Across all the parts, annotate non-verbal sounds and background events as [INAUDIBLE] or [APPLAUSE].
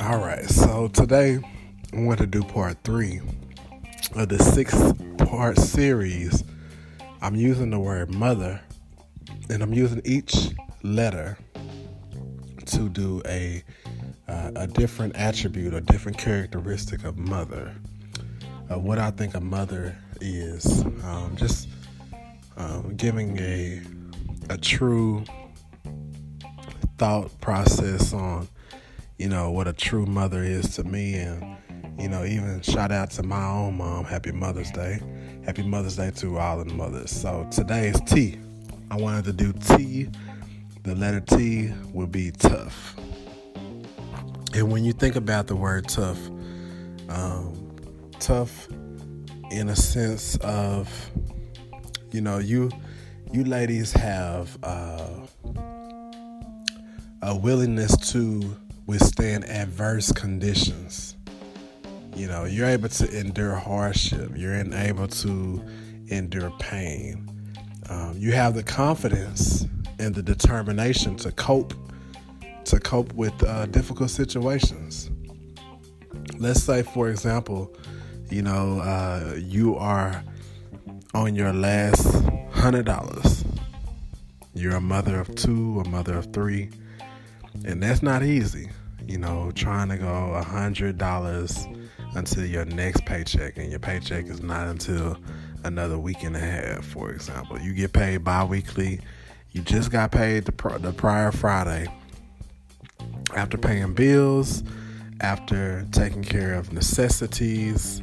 All right, so today I want to do part three of the six part series. I'm using the word mother, and I'm using each letter to do a uh, a different attribute, a different characteristic of mother. Uh, what I think a mother is, um, just um, giving a a true thought process on you know, what a true mother is to me. And, you know, even shout out to my own mom. Happy Mother's Day. Happy Mother's Day to all the mothers. So today is T. I wanted to do T. The letter T will be tough. And when you think about the word tough, um, tough in a sense of, you know, you you ladies have uh, a willingness to withstand adverse conditions. You know, you're able to endure hardship, you're able to endure pain. Um, you have the confidence and the determination to cope to cope with uh, difficult situations. Let's say, for example, you know, uh, you are on your last hundred dollars. You're a mother of two, a mother of three, and that's not easy you know, trying to go a hundred dollars until your next paycheck, and your paycheck is not until another week and a half. For example, you get paid bi-weekly. You just got paid the, pr- the prior Friday. After paying bills, after taking care of necessities,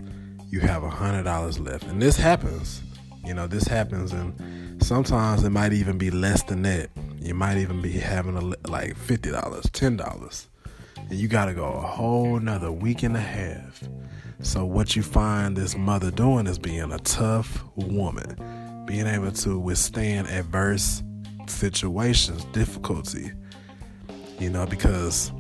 you have a hundred dollars left, and this happens. You know, this happens, and sometimes it might even be less than that. You might even be having a, like fifty dollars, ten dollars and you got to go a whole nother week and a half. So, what you find this mother doing is being a tough woman, being able to withstand adverse situations, difficulty, you know, because,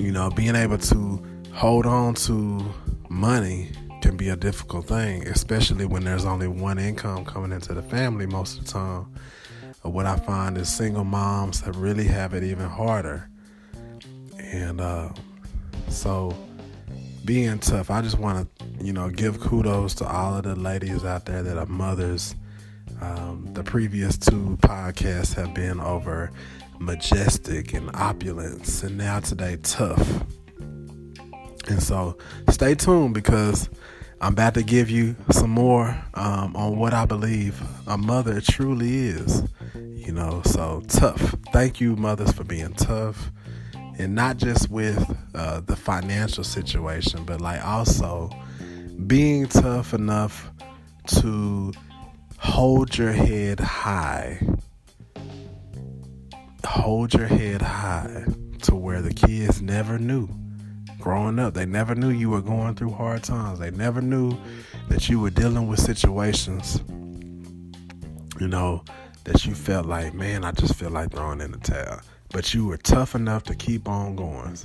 you know, being able to hold on to money can be a difficult thing, especially when there's only one income coming into the family most of the time. What I find is single moms that really have it even harder and uh, so being tough, I just want to, you know, give kudos to all of the ladies out there that are mothers. Um, the previous two podcasts have been over majestic and opulence, and now today, tough. And so stay tuned because I'm about to give you some more um, on what I believe a mother truly is. You know, so tough. Thank you, mothers, for being tough and not just with uh, the financial situation, but like also being tough enough to hold your head high. Hold your head high to where the kids never knew. Growing up, they never knew you were going through hard times. They never knew that you were dealing with situations, you know, that you felt like, man, I just feel like throwing in the towel but you were tough enough to keep on going.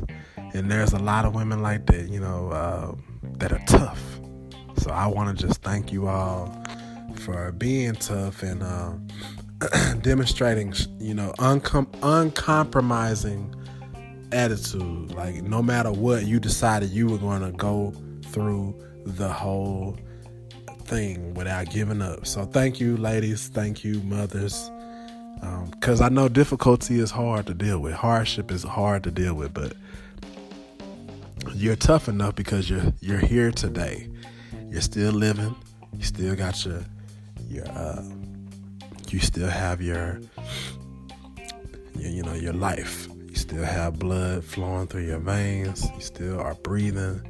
And there's a lot of women like that, you know, uh, that are tough. So I want to just thank you all for being tough and uh, [CLEARS THROAT] demonstrating, you know, uncom- uncompromising attitude. Like no matter what, you decided you were going to go through the whole thing without giving up. So thank you, ladies. Thank you, mothers because um, I know difficulty is hard to deal with. Hardship is hard to deal with, but you're tough enough because you're you're here today. You're still living. You still got your your uh, you still have your, your you know your life. Still have blood flowing through your veins. You still are breathing,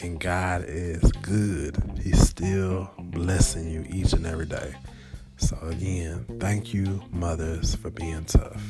and God is good. He's still blessing you each and every day. So, again, thank you, mothers, for being tough.